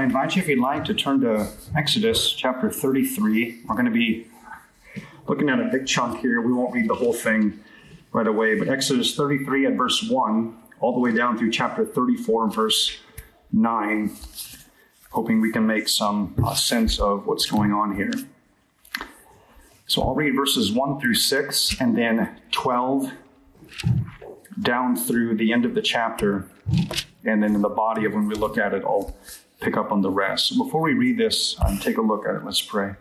I invite you, if you'd like, to turn to Exodus chapter 33. We're going to be looking at a big chunk here. We won't read the whole thing right away, but Exodus 33 at verse 1, all the way down through chapter 34 verse 9, hoping we can make some uh, sense of what's going on here. So I'll read verses 1 through 6 and then 12 down through the end of the chapter. And then in the body of when we look at it, I'll pick up on the rest. So before we read this and take a look at it, let's pray.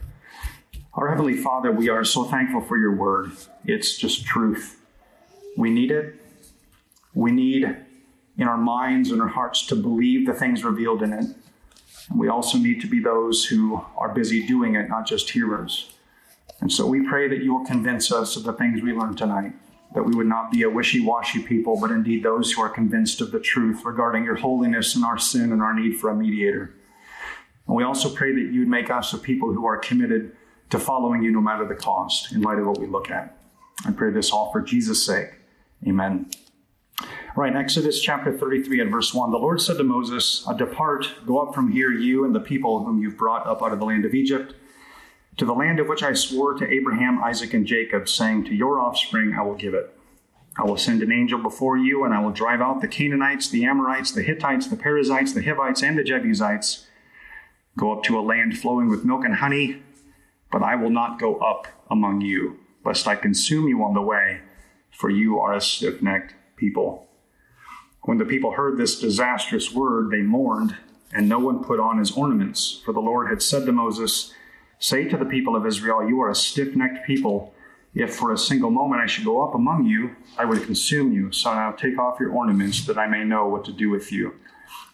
Our Heavenly Father, we are so thankful for your word. It's just truth. We need it. We need in our minds and our hearts to believe the things revealed in it. And we also need to be those who are busy doing it, not just hearers. And so we pray that you will convince us of the things we learned tonight, that we would not be a wishy washy people, but indeed those who are convinced of the truth regarding your holiness and our sin and our need for a mediator. And we also pray that you'd make us a people who are committed to following you no matter the cost in light of what we look at. I pray this all for Jesus' sake. Amen. All right, Exodus chapter 33 and verse 1. The Lord said to Moses, Depart, go up from here, you and the people whom you've brought up out of the land of Egypt, to the land of which I swore to Abraham, Isaac, and Jacob, saying, To your offspring I will give it. I will send an angel before you, and I will drive out the Canaanites, the Amorites, the Hittites, the Perizzites, the Hivites, and the Jebusites. Go up to a land flowing with milk and honey, but I will not go up among you, lest I consume you on the way, for you are a stiff necked people. When the people heard this disastrous word, they mourned, and no one put on his ornaments, for the Lord had said to Moses, Say to the people of Israel, You are a stiff necked people. If for a single moment I should go up among you, I would consume you. So now take off your ornaments, that I may know what to do with you.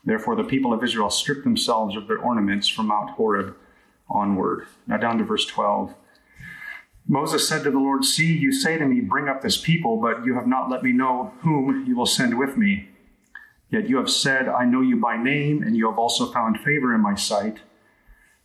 Therefore, the people of Israel stripped themselves of their ornaments from Mount Horeb onward. Now, down to verse 12. Moses said to the Lord, See, you say to me, Bring up this people, but you have not let me know whom you will send with me. Yet you have said, I know you by name, and you have also found favor in my sight.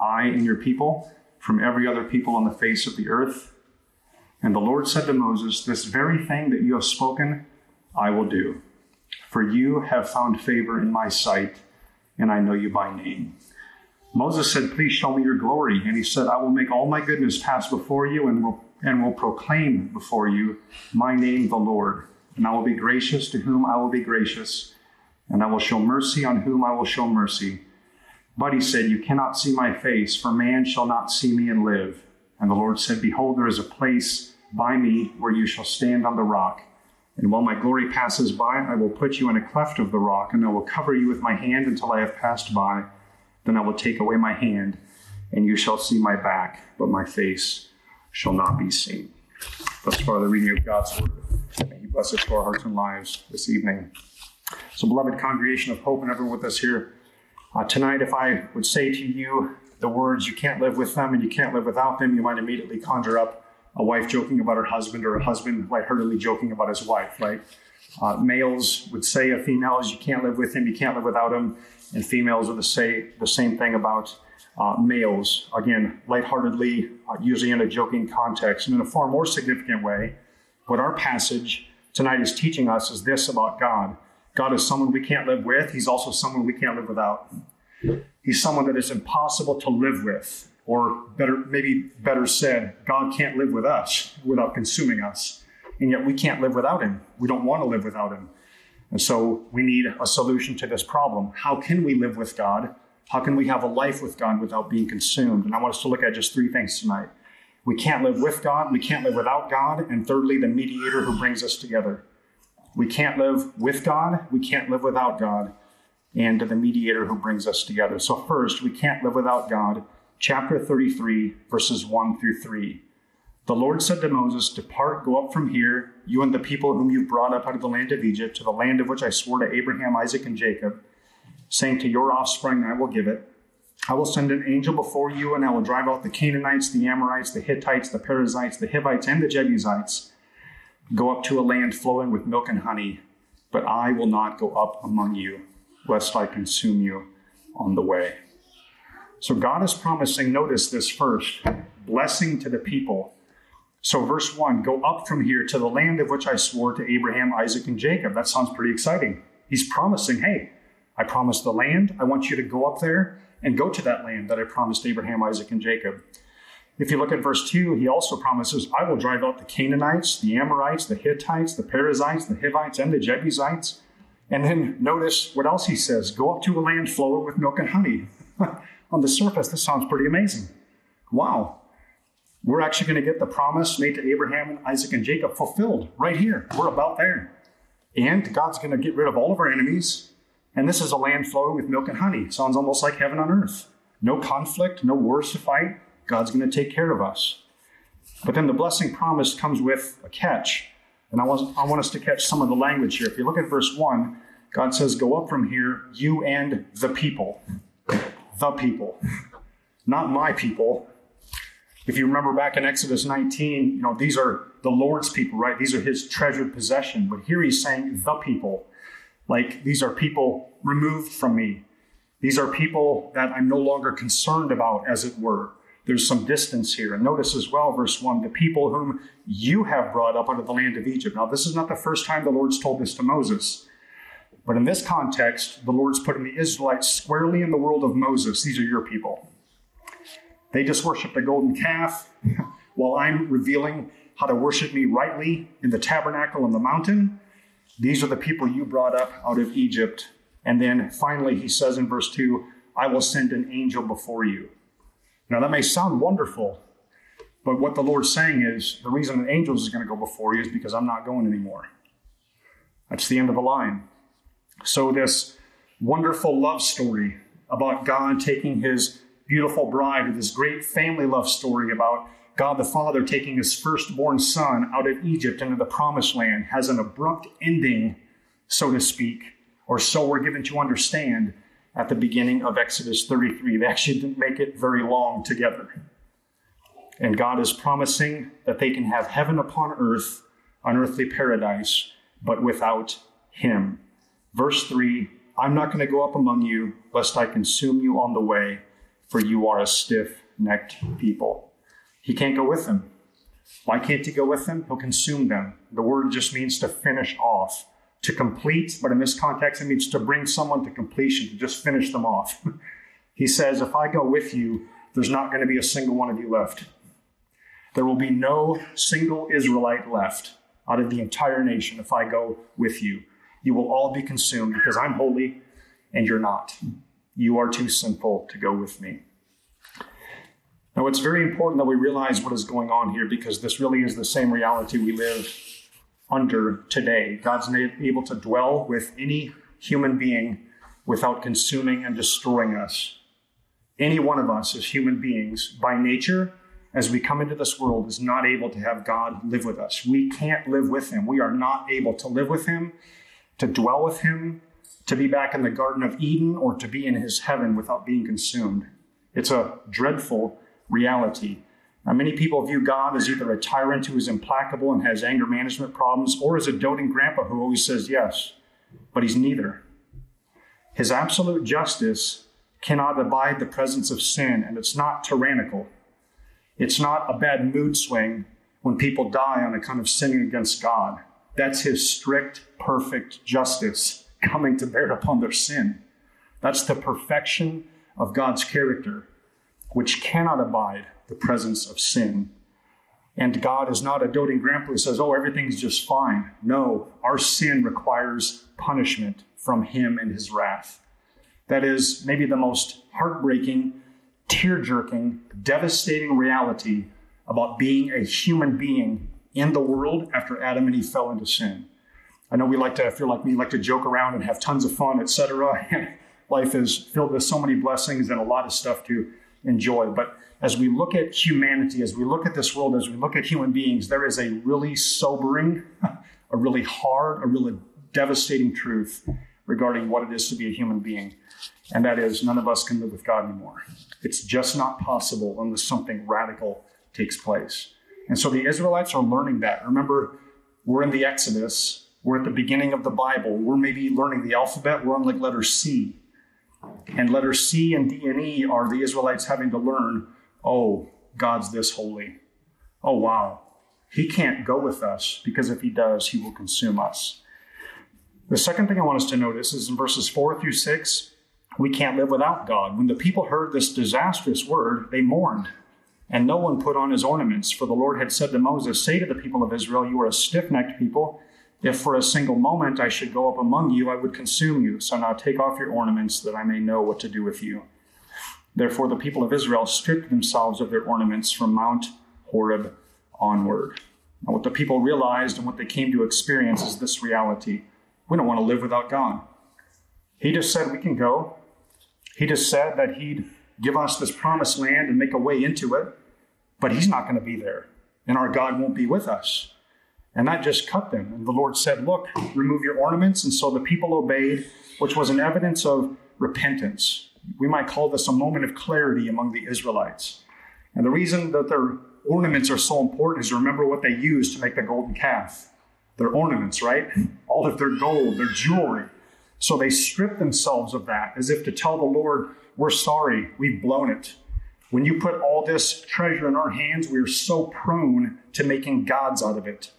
I and your people, from every other people on the face of the earth? And the Lord said to Moses, This very thing that you have spoken, I will do. For you have found favor in my sight, and I know you by name. Moses said, Please show me your glory. And he said, I will make all my goodness pass before you and will, and will proclaim before you my name, the Lord. And I will be gracious to whom I will be gracious, and I will show mercy on whom I will show mercy. But he said, You cannot see my face, for man shall not see me and live. And the Lord said, Behold, there is a place by me where you shall stand on the rock. And while my glory passes by, I will put you in a cleft of the rock, and I will cover you with my hand until I have passed by. Then I will take away my hand, and you shall see my back, but my face shall not be seen. Thus far, the reading of God's word. May He bless to our hearts and lives this evening. So, beloved congregation of hope and everyone with us here uh, tonight, if I would say to you the words, you can't live with them and you can't live without them, you might immediately conjure up a wife joking about her husband or a husband lightheartedly joking about his wife, right? Uh, males would say of females, you can't live with him, you can't live without him. And females would say the same thing about uh, males. Again, lightheartedly, uh, usually in a joking context. And in a far more significant way, what our passage tonight is teaching us is this about God God is someone we can't live with, He's also someone we can't live without. He's someone that is impossible to live with, or better, maybe better said, God can't live with us without consuming us. And yet we can't live without him. We don't want to live without him. And so we need a solution to this problem. How can we live with God? How can we have a life with God without being consumed? And I want us to look at just three things tonight. We can't live with God, we can't live without God, and thirdly, the mediator who brings us together. We can't live with God, we can't live without God, and the mediator who brings us together. So, first, we can't live without God. Chapter 33, verses 1 through 3. The Lord said to Moses, Depart, go up from here, you and the people whom you brought up out of the land of Egypt, to the land of which I swore to Abraham, Isaac, and Jacob, saying, To your offspring I will give it. I will send an angel before you, and I will drive out the Canaanites, the Amorites, the Hittites, the Perizzites, the Hivites, and the Jebusites. Go up to a land flowing with milk and honey, but I will not go up among you, lest I consume you on the way. So God is promising, notice this first, blessing to the people. So, verse 1 go up from here to the land of which I swore to Abraham, Isaac, and Jacob. That sounds pretty exciting. He's promising, hey, I promised the land. I want you to go up there and go to that land that I promised Abraham, Isaac, and Jacob. If you look at verse 2, he also promises, I will drive out the Canaanites, the Amorites, the Hittites, the Perizzites, the Hivites, and the Jebusites. And then notice what else he says go up to a land flowing with milk and honey. On the surface, this sounds pretty amazing. Wow. We're actually going to get the promise made to Abraham and Isaac and Jacob fulfilled right here. We're about there. And God's going to get rid of all of our enemies. And this is a land flowing with milk and honey. Sounds almost like heaven on earth. No conflict, no wars to fight. God's going to take care of us. But then the blessing promised comes with a catch. And I want, I want us to catch some of the language here. If you look at verse 1, God says, Go up from here, you and the people. The people. Not my people. If you remember back in Exodus 19, you know, these are the Lord's people, right? These are his treasured possession. But here he's saying the people. Like these are people removed from me. These are people that I'm no longer concerned about, as it were. There's some distance here. And notice as well, verse 1 the people whom you have brought up out of the land of Egypt. Now, this is not the first time the Lord's told this to Moses. But in this context, the Lord's putting the Israelites squarely in the world of Moses. These are your people. They just worship the golden calf while I'm revealing how to worship me rightly in the tabernacle on the mountain. These are the people you brought up out of Egypt. And then finally, he says in verse 2, I will send an angel before you. Now, that may sound wonderful, but what the Lord's saying is the reason an angels is going to go before you is because I'm not going anymore. That's the end of the line. So, this wonderful love story about God taking his beautiful bride, this great family love story about God the Father taking his firstborn son out of Egypt into the promised land, has an abrupt ending, so to speak, or so we're given to understand at the beginning of Exodus 33. They actually didn't make it very long together. And God is promising that they can have heaven upon earth, unearthly paradise, but without Him. Verse 3 I'm not going to go up among you, lest I consume you on the way, for you are a stiff necked people. He can't go with them. Why can't he go with them? He'll consume them. The word just means to finish off, to complete, but in this context, it means to bring someone to completion, to just finish them off. he says, If I go with you, there's not going to be a single one of you left. There will be no single Israelite left out of the entire nation if I go with you. You will all be consumed because I'm holy and you're not. You are too sinful to go with me. Now, it's very important that we realize what is going on here because this really is the same reality we live under today. God's able to dwell with any human being without consuming and destroying us. Any one of us as human beings, by nature, as we come into this world, is not able to have God live with us. We can't live with Him. We are not able to live with Him, to dwell with Him, to be back in the Garden of Eden, or to be in His heaven without being consumed. It's a dreadful reality. Now, many people view God as either a tyrant who is implacable and has anger management problems, or as a doting grandpa who always says yes, but he's neither. His absolute justice cannot abide the presence of sin, and it's not tyrannical. It's not a bad mood swing when people die on account of sinning against God. That's his strict, perfect justice coming to bear upon their sin. That's the perfection of God's character, which cannot abide the presence of sin. And God is not a doting grandpa who says, oh, everything's just fine. No, our sin requires punishment from Him and His wrath. That is maybe the most heartbreaking, tear jerking, devastating reality about being a human being in the world after Adam and Eve fell into sin. I know we like to, if you're like me, like to joke around and have tons of fun, etc. Life is filled with so many blessings and a lot of stuff to enjoy. But as we look at humanity, as we look at this world, as we look at human beings, there is a really sobering, a really hard, a really devastating truth. regarding what it is to be a human being. And that is, none of us can live with God anymore. It's just not possible unless something radical takes place. And so the Israelites are learning that. Remember, we're in the Exodus, we're at the beginning of the Bible, we're maybe learning the alphabet, we're on like letter C. And letter C and D and E are the Israelites having to learn, oh, God's this holy. Oh, wow. He can't go with us because if he does, he will consume us. The second thing I want us to notice is in verses 4 through 6, we can't live without God. When the people heard this disastrous word, they mourned, and no one put on his ornaments. For the Lord had said to Moses, Say to the people of Israel, You are a stiff necked people. If for a single moment I should go up among you, I would consume you. So now take off your ornaments, that I may know what to do with you. Therefore, the people of Israel stripped themselves of their ornaments from Mount Horeb onward. Now, what the people realized and what they came to experience is this reality we don't want to live without God. He just said we can go. He just said that He'd give us this promised land and make a way into it, but He's not going to be there, and our God won't be with us. And that just cut them. And the Lord said, Look, remove your ornaments. And so the people obeyed, which was an evidence of repentance. We might call this a moment of clarity among the Israelites. And the reason that their ornaments are so important is remember what they used to make the golden calf. Their ornaments, right? All of their gold, their jewelry. So they stripped themselves of that as if to tell the Lord, We're sorry, we've blown it. When you put all this treasure in our hands, we are so prone to making gods out of it.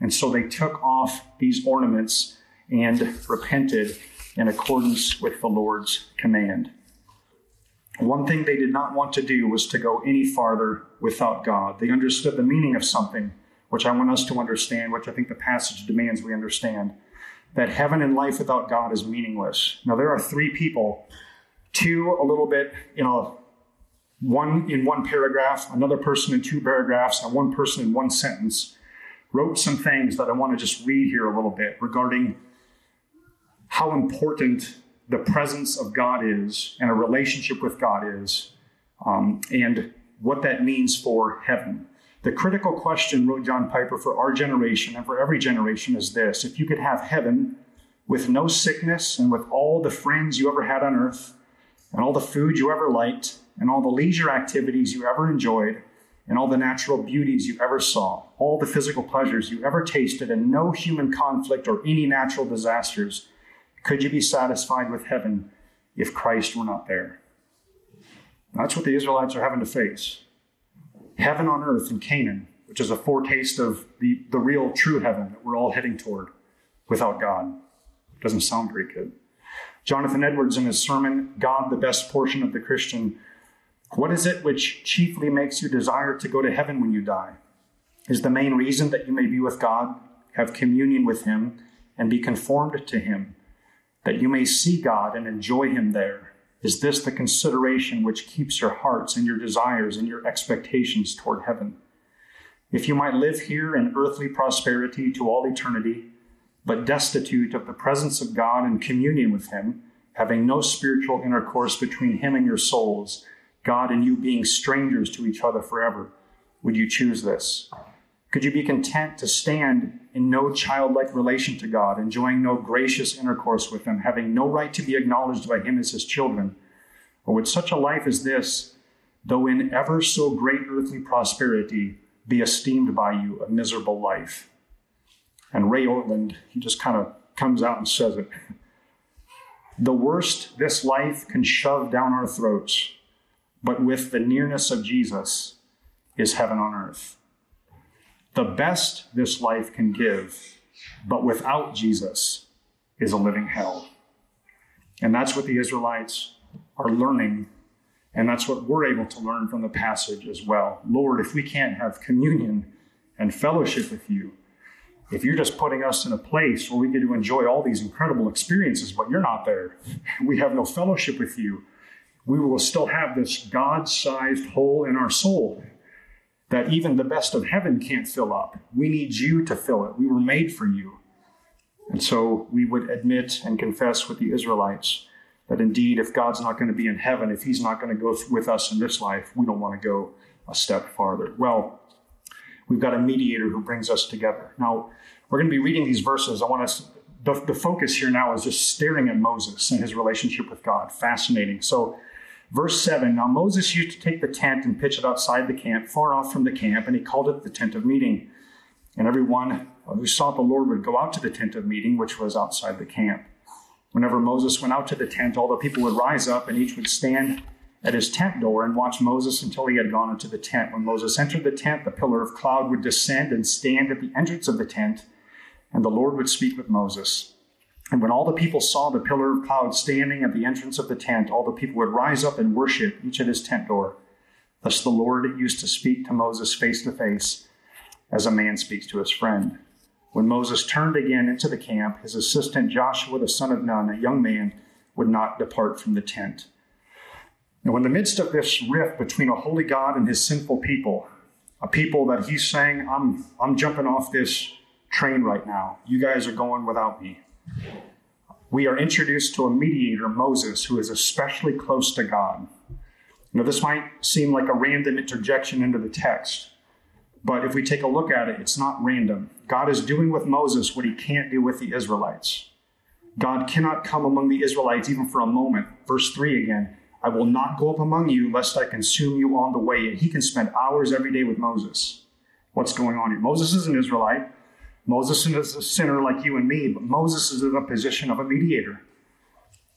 And so they took off these ornaments and repented in accordance with the Lord's command. One thing they did not want to do was to go any farther without God. They understood the meaning of something, which I want us to understand, which I think the passage demands we understand that heaven and life without God is meaningless. Now, there are three people, two a little bit, you know, one in one paragraph, another person in two paragraphs, and one person in one sentence, wrote some things that I want to just read here a little bit regarding how important the presence of God is and a relationship with God is, um, and what that means for heaven. The critical question, wrote John Piper, for our generation and for every generation is this if you could have heaven with no sickness and with all the friends you ever had on earth, and all the food you ever liked, and all the leisure activities you ever enjoyed, and all the natural beauties you ever saw, all the physical pleasures you ever tasted, and no human conflict or any natural disasters, could you be satisfied with heaven if Christ were not there? That's what the Israelites are having to face. Heaven on earth in Canaan, which is a foretaste of the, the real true heaven that we're all heading toward without God. Doesn't sound very good. Jonathan Edwards, in his sermon, God, the best portion of the Christian, what is it which chiefly makes you desire to go to heaven when you die? Is the main reason that you may be with God, have communion with Him, and be conformed to Him? That you may see God and enjoy Him there? Is this the consideration which keeps your hearts and your desires and your expectations toward heaven? If you might live here in earthly prosperity to all eternity, but destitute of the presence of God and communion with Him, having no spiritual intercourse between Him and your souls, God and you being strangers to each other forever, would you choose this? Could you be content to stand in no childlike relation to God, enjoying no gracious intercourse with Him, having no right to be acknowledged by Him as His children? Or would such a life as this, though in ever so great earthly prosperity, be esteemed by you a miserable life? And Ray Ortlund, he just kind of comes out and says it. The worst this life can shove down our throats, but with the nearness of Jesus, is heaven on earth the best this life can give, but without Jesus is a living hell. And that's what the Israelites are learning. And that's what we're able to learn from the passage as well. Lord, if we can't have communion and fellowship with you, if you're just putting us in a place where we get to enjoy all these incredible experiences, but you're not there, we have no fellowship with you, we will still have this God sized hole in our soul that even the best of heaven can't fill up. We need you to fill it. We were made for you. And so we would admit and confess with the Israelites that indeed, if God's not going to be in heaven, if He's not going to go with us in this life, we don't want to go a step farther. Well, we've got a mediator who brings us together. Now, we're going to be reading these verses. I want us the, the focus here now is just staring at Moses and his relationship with God. Fascinating. So, verse 7 Now Moses used to take the tent and pitch it outside the camp, far off from the camp, and he called it the tent of meeting. And everyone who sought the Lord would go out to the tent of meeting, which was outside the camp. Whenever Moses went out to the tent, all the people would rise up, and each would stand at his tent door and watch Moses until he had gone into the tent. When Moses entered the tent, the pillar of cloud would descend and stand at the entrance of the tent, and the Lord would speak with Moses. And when all the people saw the pillar of cloud standing at the entrance of the tent, all the people would rise up and worship each at his tent door. Thus the Lord used to speak to Moses face to face, as a man speaks to his friend. When Moses turned again into the camp, his assistant Joshua the son of Nun, a young man, would not depart from the tent. Now, in the midst of this rift between a holy God and his sinful people, a people that he's saying, I'm, I'm jumping off this train right now. You guys are going without me. We are introduced to a mediator, Moses, who is especially close to God. Now, this might seem like a random interjection into the text, but if we take a look at it, it's not random. God is doing with Moses what he can't do with the Israelites. God cannot come among the Israelites even for a moment. Verse 3 again I will not go up among you lest I consume you on the way. And he can spend hours every day with Moses. What's going on here? Moses is an Israelite. Moses is a sinner like you and me, but Moses is in a position of a mediator.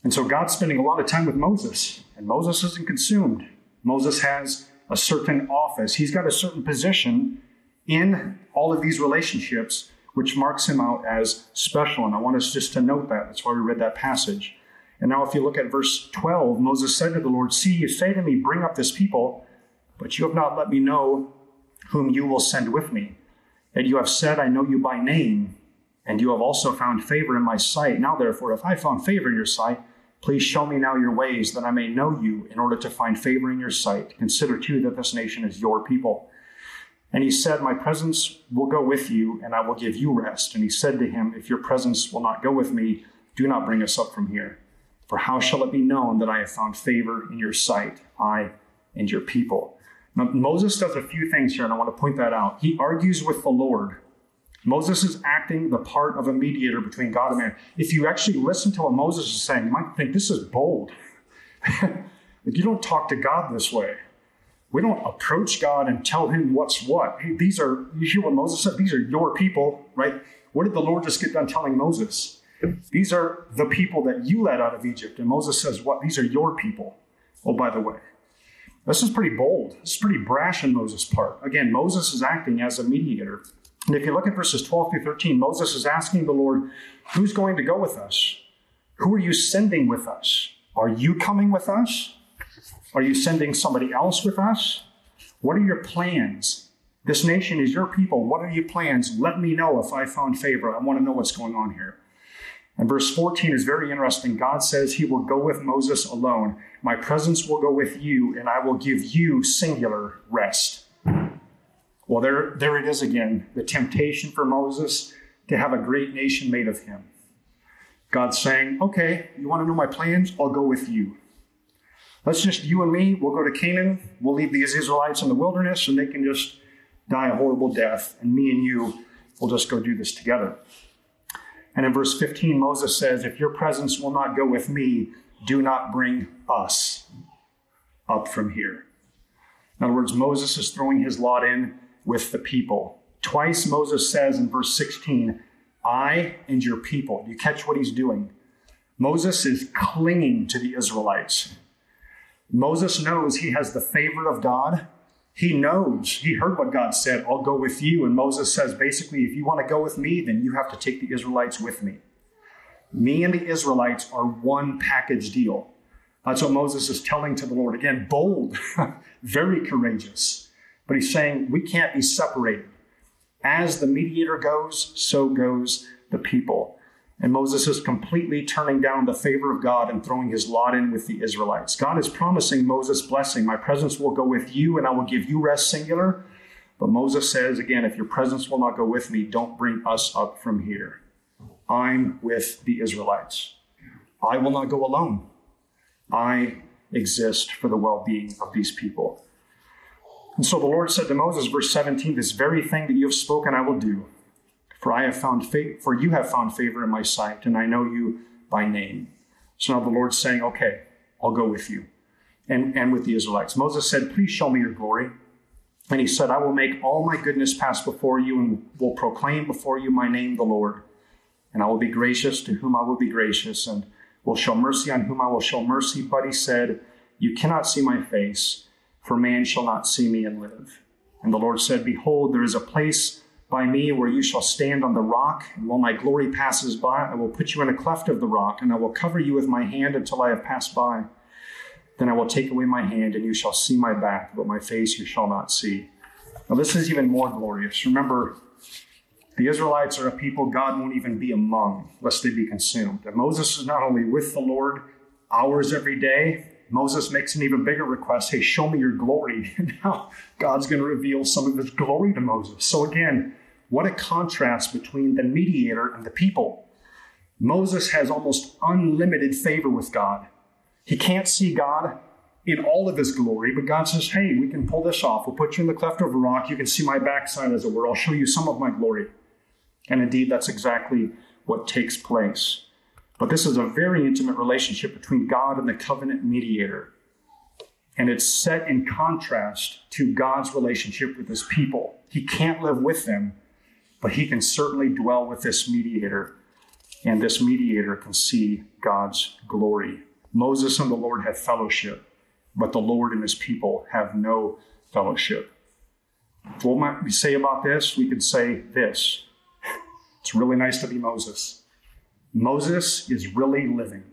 And so God's spending a lot of time with Moses, and Moses isn't consumed. Moses has a certain office, he's got a certain position in all of these relationships, which marks him out as special. And I want us just to note that. That's why we read that passage. And now, if you look at verse 12, Moses said to the Lord, See, you say to me, Bring up this people, but you have not let me know whom you will send with me. And you have said, I know you by name, and you have also found favor in my sight. Now, therefore, if I found favor in your sight, please show me now your ways, that I may know you in order to find favor in your sight. Consider too that this nation is your people. And he said, My presence will go with you, and I will give you rest. And he said to him, If your presence will not go with me, do not bring us up from here. For how shall it be known that I have found favor in your sight, I and your people? Moses does a few things here, and I want to point that out. He argues with the Lord. Moses is acting the part of a mediator between God and man. If you actually listen to what Moses is saying, you might think this is bold. like you don't talk to God this way. We don't approach God and tell him what's what. Hey, these are, you hear what Moses said? These are your people, right? What did the Lord just get done telling Moses? These are the people that you led out of Egypt. And Moses says, What? These are your people. Oh, by the way, this is pretty bold. This is pretty brash on Moses' part. Again, Moses is acting as a mediator. And if you look at verses 12 through 13, Moses is asking the Lord, Who's going to go with us? Who are you sending with us? Are you coming with us? Are you sending somebody else with us? What are your plans? This nation is your people. What are your plans? Let me know if I found favor. I want to know what's going on here. And verse 14 is very interesting. God says he will go with Moses alone. My presence will go with you, and I will give you singular rest. Well, there, there it is again the temptation for Moses to have a great nation made of him. God's saying, Okay, you want to know my plans? I'll go with you. Let's just, you and me, we'll go to Canaan. We'll leave these Israelites in the wilderness, and they can just die a horrible death. And me and you will just go do this together. And in verse 15, Moses says, If your presence will not go with me, do not bring us up from here. In other words, Moses is throwing his lot in with the people. Twice Moses says in verse 16, I and your people. Do you catch what he's doing? Moses is clinging to the Israelites. Moses knows he has the favor of God he knows, he heard what God said, I'll go with you. And Moses says, basically, if you want to go with me, then you have to take the Israelites with me. Me and the Israelites are one package deal. That's what Moses is telling to the Lord. Again, bold, very courageous. But he's saying we can't be separated. As the mediator goes, so goes the people. And Moses is completely turning down the favor of God and throwing his lot in with the Israelites. God is promising Moses blessing. My presence will go with you and I will give you rest, singular. But Moses says again, if your presence will not go with me, don't bring us up from here. I'm with the Israelites. I will not go alone. I exist for the well being of these people. And so the Lord said to Moses, verse 17, This very thing that you have spoken, I will do. For I have found fa- for you have found favor in my sight, and I know you by name. So now the Lord's saying, Okay, I'll go with you. And, and with the Israelites. Moses said, Please show me your glory. And he said, I will make all my goodness pass before you and will proclaim before you my name, the Lord. And I will be gracious to whom I will be gracious, and will show mercy on whom I will show mercy. But he said, You cannot see my face, for man shall not see me and live. And the Lord said, Behold, there is a place by me where you shall stand on the rock, and while my glory passes by, I will put you in a cleft of the rock, and I will cover you with my hand until I have passed by. Then I will take away my hand, and you shall see my back, but my face you shall not see. Now, this is even more glorious. Remember, the Israelites are a people God won't even be among, lest they be consumed. And Moses is not only with the Lord hours every day, Moses makes an even bigger request hey, show me your glory. And now God's going to reveal some of his glory to Moses. So, again, what a contrast between the mediator and the people. Moses has almost unlimited favor with God. He can't see God in all of his glory, but God says, Hey, we can pull this off. We'll put you in the cleft of a rock. You can see my backside, as it were. I'll show you some of my glory. And indeed, that's exactly what takes place. But this is a very intimate relationship between God and the covenant mediator. And it's set in contrast to God's relationship with his people. He can't live with them, but he can certainly dwell with this mediator. And this mediator can see God's glory. Moses and the Lord have fellowship, but the Lord and his people have no fellowship. What might we say about this? We could say this it's really nice to be Moses. Moses is really living.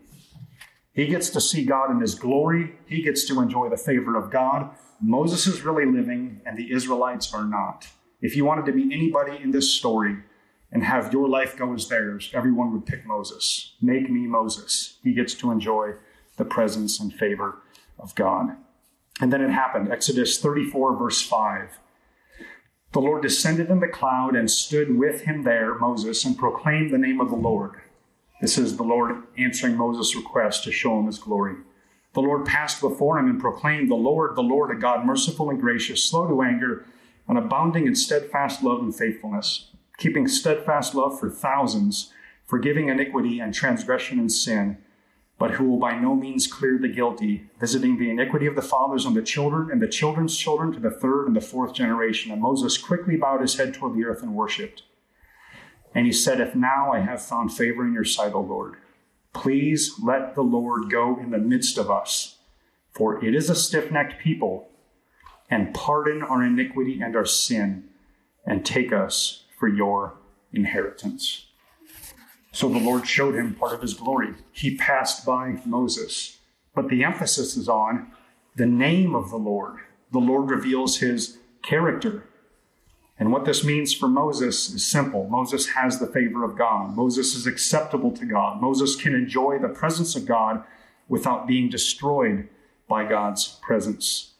He gets to see God in his glory, he gets to enjoy the favor of God. Moses is really living, and the Israelites are not. If you wanted to be anybody in this story and have your life go as theirs, everyone would pick Moses. Make me Moses. He gets to enjoy the presence and favor of God. And then it happened. Exodus 34, verse 5. The Lord descended in the cloud and stood with him there, Moses, and proclaimed the name of the Lord. This is the Lord answering Moses' request to show him his glory. The Lord passed before him and proclaimed, The Lord, the Lord, a God merciful and gracious, slow to anger, and abounding in steadfast love and faithfulness, keeping steadfast love for thousands, forgiving iniquity and transgression and sin, but who will by no means clear the guilty, visiting the iniquity of the fathers on the children and the children's children to the third and the fourth generation. And Moses quickly bowed his head toward the earth and worshipped. And he said, If now I have found favor in your sight, O Lord, please let the Lord go in the midst of us, for it is a stiff necked people, and pardon our iniquity and our sin, and take us for your inheritance. So the Lord showed him part of his glory. He passed by Moses. But the emphasis is on the name of the Lord. The Lord reveals his character. And what this means for Moses is simple. Moses has the favor of God. Moses is acceptable to God. Moses can enjoy the presence of God without being destroyed by God's presence.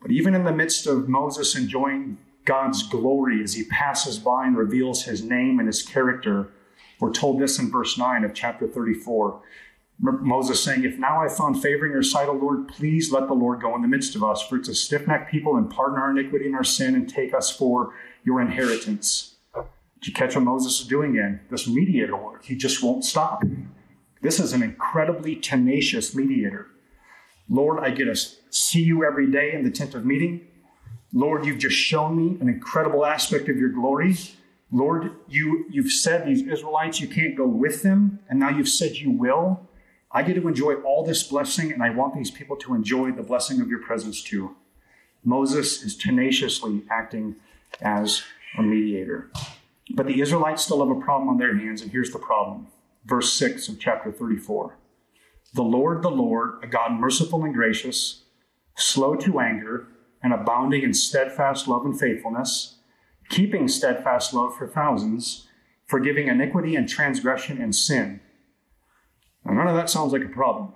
But even in the midst of Moses enjoying God's glory as he passes by and reveals his name and his character, we're told this in verse 9 of chapter 34. Moses saying, If now I found favor in your sight, O Lord, please let the Lord go in the midst of us, for it's a stiff necked people, and pardon our iniquity and our sin, and take us for your inheritance. Did you catch what Moses is doing in this mediator work? He just won't stop. This is an incredibly tenacious mediator. Lord, I get to see you every day in the tent of meeting. Lord, you've just shown me an incredible aspect of your glory. Lord, you, you've said these Israelites, you can't go with them, and now you've said you will. I get to enjoy all this blessing, and I want these people to enjoy the blessing of your presence too. Moses is tenaciously acting as a mediator. But the Israelites still have a problem on their hands, and here's the problem. Verse 6 of chapter 34 The Lord, the Lord, a God merciful and gracious, slow to anger, and abounding in steadfast love and faithfulness, keeping steadfast love for thousands, forgiving iniquity and transgression and sin now, none of that sounds like a problem.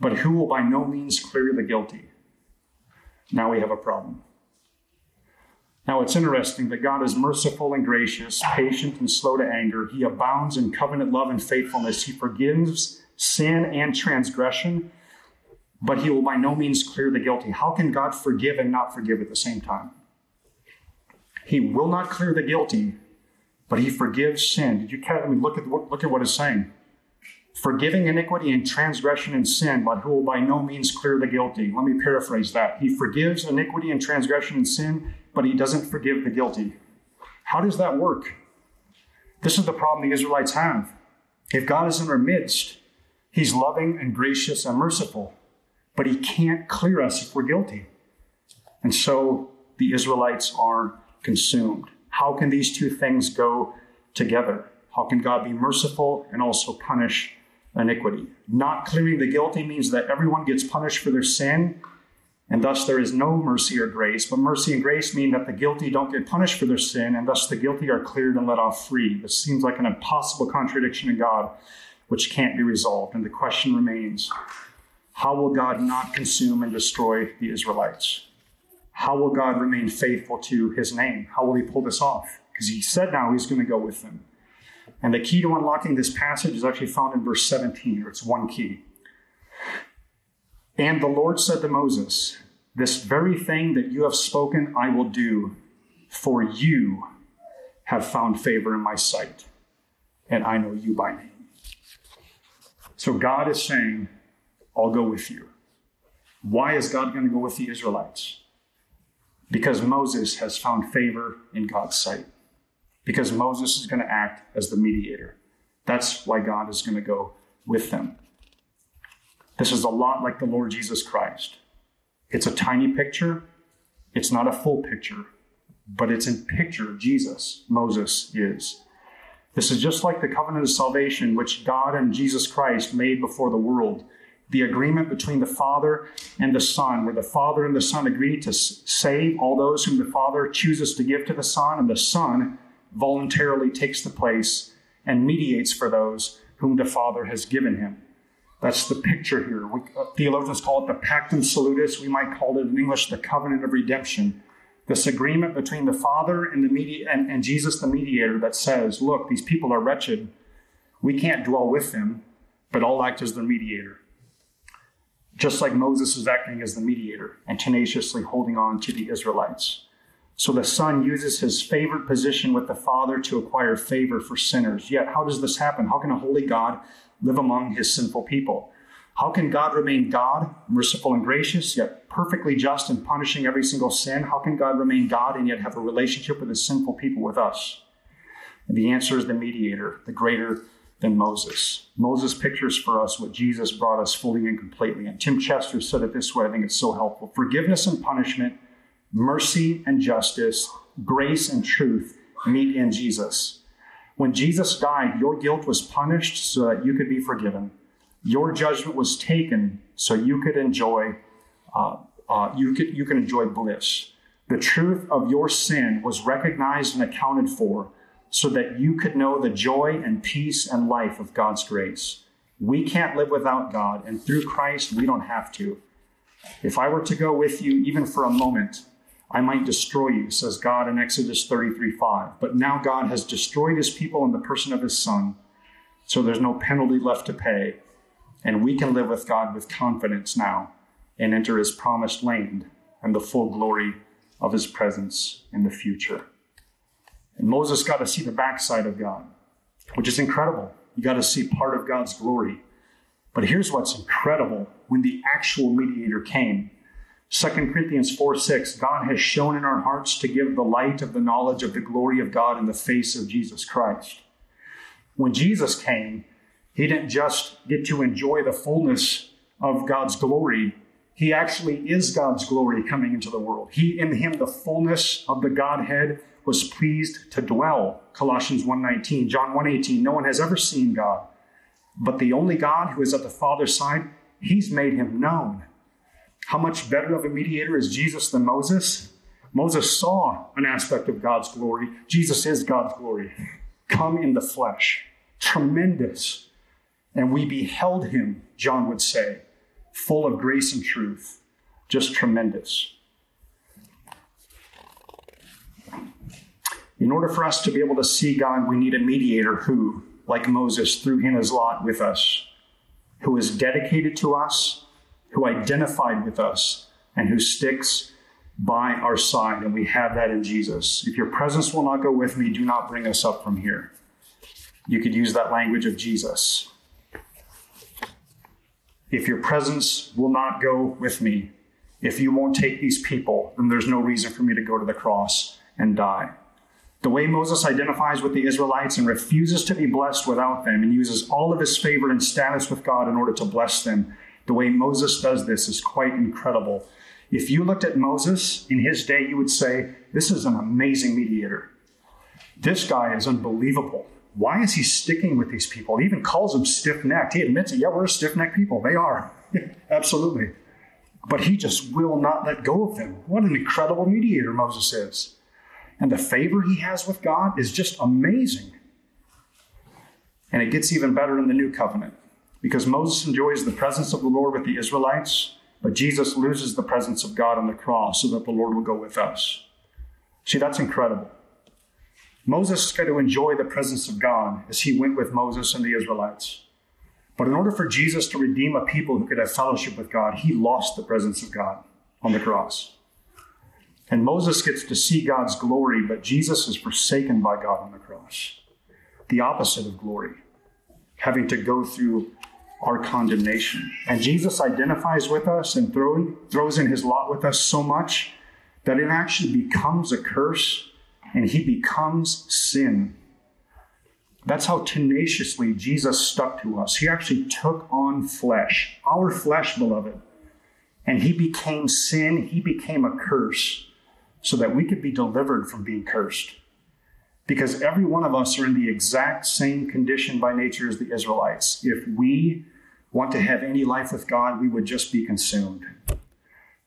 But who will by no means clear the guilty? Now we have a problem. Now it's interesting that God is merciful and gracious, patient and slow to anger. He abounds in covenant love and faithfulness. He forgives sin and transgression, but he will by no means clear the guilty. How can God forgive and not forgive at the same time? He will not clear the guilty, but he forgives sin. Did you catch? I mean, look at look at what it's saying. Forgiving iniquity and transgression and sin, but who will by no means clear the guilty. Let me paraphrase that. He forgives iniquity and transgression and sin, but he doesn't forgive the guilty. How does that work? This is the problem the Israelites have. If God is in our midst, he's loving and gracious and merciful, but he can't clear us if we're guilty. And so the Israelites are consumed. How can these two things go together? How can God be merciful and also punish iniquity? Not clearing the guilty means that everyone gets punished for their sin, and thus there is no mercy or grace. But mercy and grace mean that the guilty don't get punished for their sin, and thus the guilty are cleared and let off free. This seems like an impossible contradiction in God, which can't be resolved. And the question remains how will God not consume and destroy the Israelites? How will God remain faithful to his name? How will he pull this off? Because he said now he's going to go with them. And the key to unlocking this passage is actually found in verse 17, or it's one key. And the Lord said to Moses, This very thing that you have spoken, I will do, for you have found favor in my sight, and I know you by name. So God is saying, I'll go with you. Why is God going to go with the Israelites? because Moses has found favor in God's sight, because Moses is going to act as the mediator. That's why God is going to go with them. This is a lot like the Lord Jesus Christ. It's a tiny picture, it's not a full picture, but it's in picture Jesus, Moses is. This is just like the covenant of salvation which God and Jesus Christ made before the world the agreement between the Father and the Son, where the Father and the Son agree to save all those whom the Father chooses to give to the Son, and the Son voluntarily takes the place and mediates for those whom the Father has given him. That's the picture here. We, uh, theologians call it the Pactum Salutis. We might call it in English the covenant of redemption. This agreement between the Father and, the and, and Jesus, the mediator, that says, look, these people are wretched. We can't dwell with them, but I'll act as their mediator just like Moses is acting as the mediator and tenaciously holding on to the Israelites. So the Son uses his favored position with the Father to acquire favor for sinners. Yet, how does this happen? How can a holy God live among his sinful people? How can God remain God, merciful and gracious, yet perfectly just in punishing every single sin? How can God remain God and yet have a relationship with his sinful people with us? And the answer is the mediator, the greater than Moses. Moses pictures for us what Jesus brought us fully and completely. And Tim Chester said it this way I think it's so helpful forgiveness and punishment, mercy and justice, grace and truth meet in Jesus. When Jesus died, your guilt was punished so that you could be forgiven. Your judgment was taken so you could enjoy, uh, uh, you could you can enjoy bliss. The truth of your sin was recognized and accounted for so that you could know the joy and peace and life of God's grace. We can't live without God, and through Christ, we don't have to. If I were to go with you even for a moment, I might destroy you, says God in Exodus 33 5. But now God has destroyed his people in the person of his Son, so there's no penalty left to pay, and we can live with God with confidence now and enter his promised land and the full glory of his presence in the future. And Moses got to see the backside of God, which is incredible. You got to see part of God's glory. But here's what's incredible when the actual mediator came. 2 Corinthians 4 6, God has shone in our hearts to give the light of the knowledge of the glory of God in the face of Jesus Christ. When Jesus came, he didn't just get to enjoy the fullness of God's glory, he actually is God's glory coming into the world. He in him the fullness of the Godhead was pleased to dwell. Colossians 1:19, John 1:18, no one has ever seen God, but the only God who is at the Father's side, he's made him known. How much better of a mediator is Jesus than Moses? Moses saw an aspect of God's glory. Jesus is God's glory, come in the flesh. Tremendous. And we beheld him, John would say, full of grace and truth. Just tremendous. In order for us to be able to see God, we need a mediator who, like Moses, threw in his lot with us, who is dedicated to us, who identified with us, and who sticks by our side, and we have that in Jesus. If your presence will not go with me, do not bring us up from here. You could use that language of Jesus. If your presence will not go with me, if you won't take these people, then there's no reason for me to go to the cross and die. The way Moses identifies with the Israelites and refuses to be blessed without them and uses all of his favor and status with God in order to bless them, the way Moses does this is quite incredible. If you looked at Moses in his day, you would say, This is an amazing mediator. This guy is unbelievable. Why is he sticking with these people? He even calls them stiff necked. He admits it. Yeah, we're a stiff necked people. They are. Absolutely. But he just will not let go of them. What an incredible mediator Moses is. And the favor he has with God is just amazing. And it gets even better in the new covenant because Moses enjoys the presence of the Lord with the Israelites, but Jesus loses the presence of God on the cross so that the Lord will go with us. See, that's incredible. Moses got to enjoy the presence of God as he went with Moses and the Israelites. But in order for Jesus to redeem a people who could have fellowship with God, he lost the presence of God on the cross. And Moses gets to see God's glory, but Jesus is forsaken by God on the cross. The opposite of glory, having to go through our condemnation. And Jesus identifies with us and throw, throws in his lot with us so much that it actually becomes a curse and he becomes sin. That's how tenaciously Jesus stuck to us. He actually took on flesh, our flesh, beloved. And he became sin, he became a curse so that we could be delivered from being cursed. Because every one of us are in the exact same condition by nature as the Israelites. If we want to have any life with God, we would just be consumed.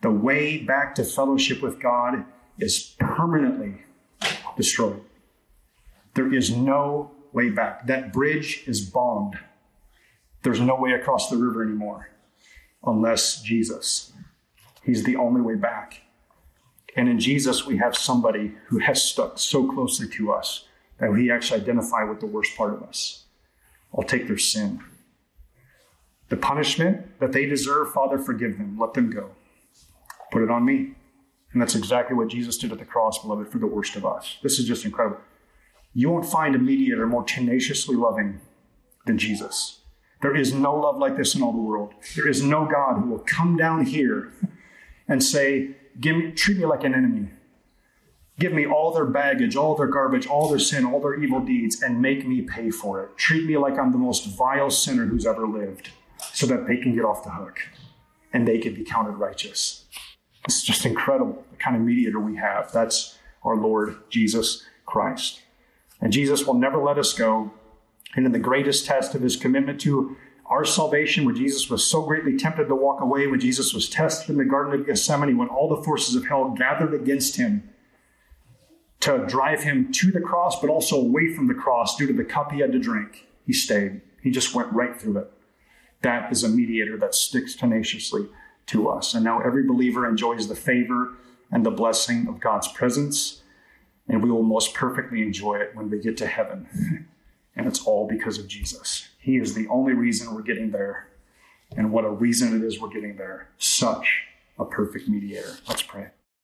The way back to fellowship with God is permanently destroyed. There is no way back. That bridge is bombed. There's no way across the river anymore unless Jesus. He's the only way back. And in Jesus, we have somebody who has stuck so closely to us that we actually identify with the worst part of us. I'll take their sin. The punishment that they deserve, Father, forgive them. Let them go. Put it on me. And that's exactly what Jesus did at the cross, beloved, for the worst of us. This is just incredible. You won't find a mediator more tenaciously loving than Jesus. There is no love like this in all the world. There is no God who will come down here and say, Give me, treat me like an enemy. Give me all their baggage, all their garbage, all their sin, all their evil deeds, and make me pay for it. Treat me like I'm the most vile sinner who's ever lived, so that they can get off the hook and they can be counted righteous. It's just incredible the kind of mediator we have. That's our Lord Jesus Christ. And Jesus will never let us go. And in the greatest test of his commitment to our salvation, when Jesus was so greatly tempted to walk away, when Jesus was tested in the Garden of Gethsemane, when all the forces of hell gathered against him to drive him to the cross, but also away from the cross due to the cup he had to drink, he stayed. He just went right through it. That is a mediator that sticks tenaciously to us. And now every believer enjoys the favor and the blessing of God's presence, and we will most perfectly enjoy it when we get to heaven. and it's all because of Jesus. He is the only reason we're getting there. And what a reason it is we're getting there. Such a perfect mediator. Let's pray.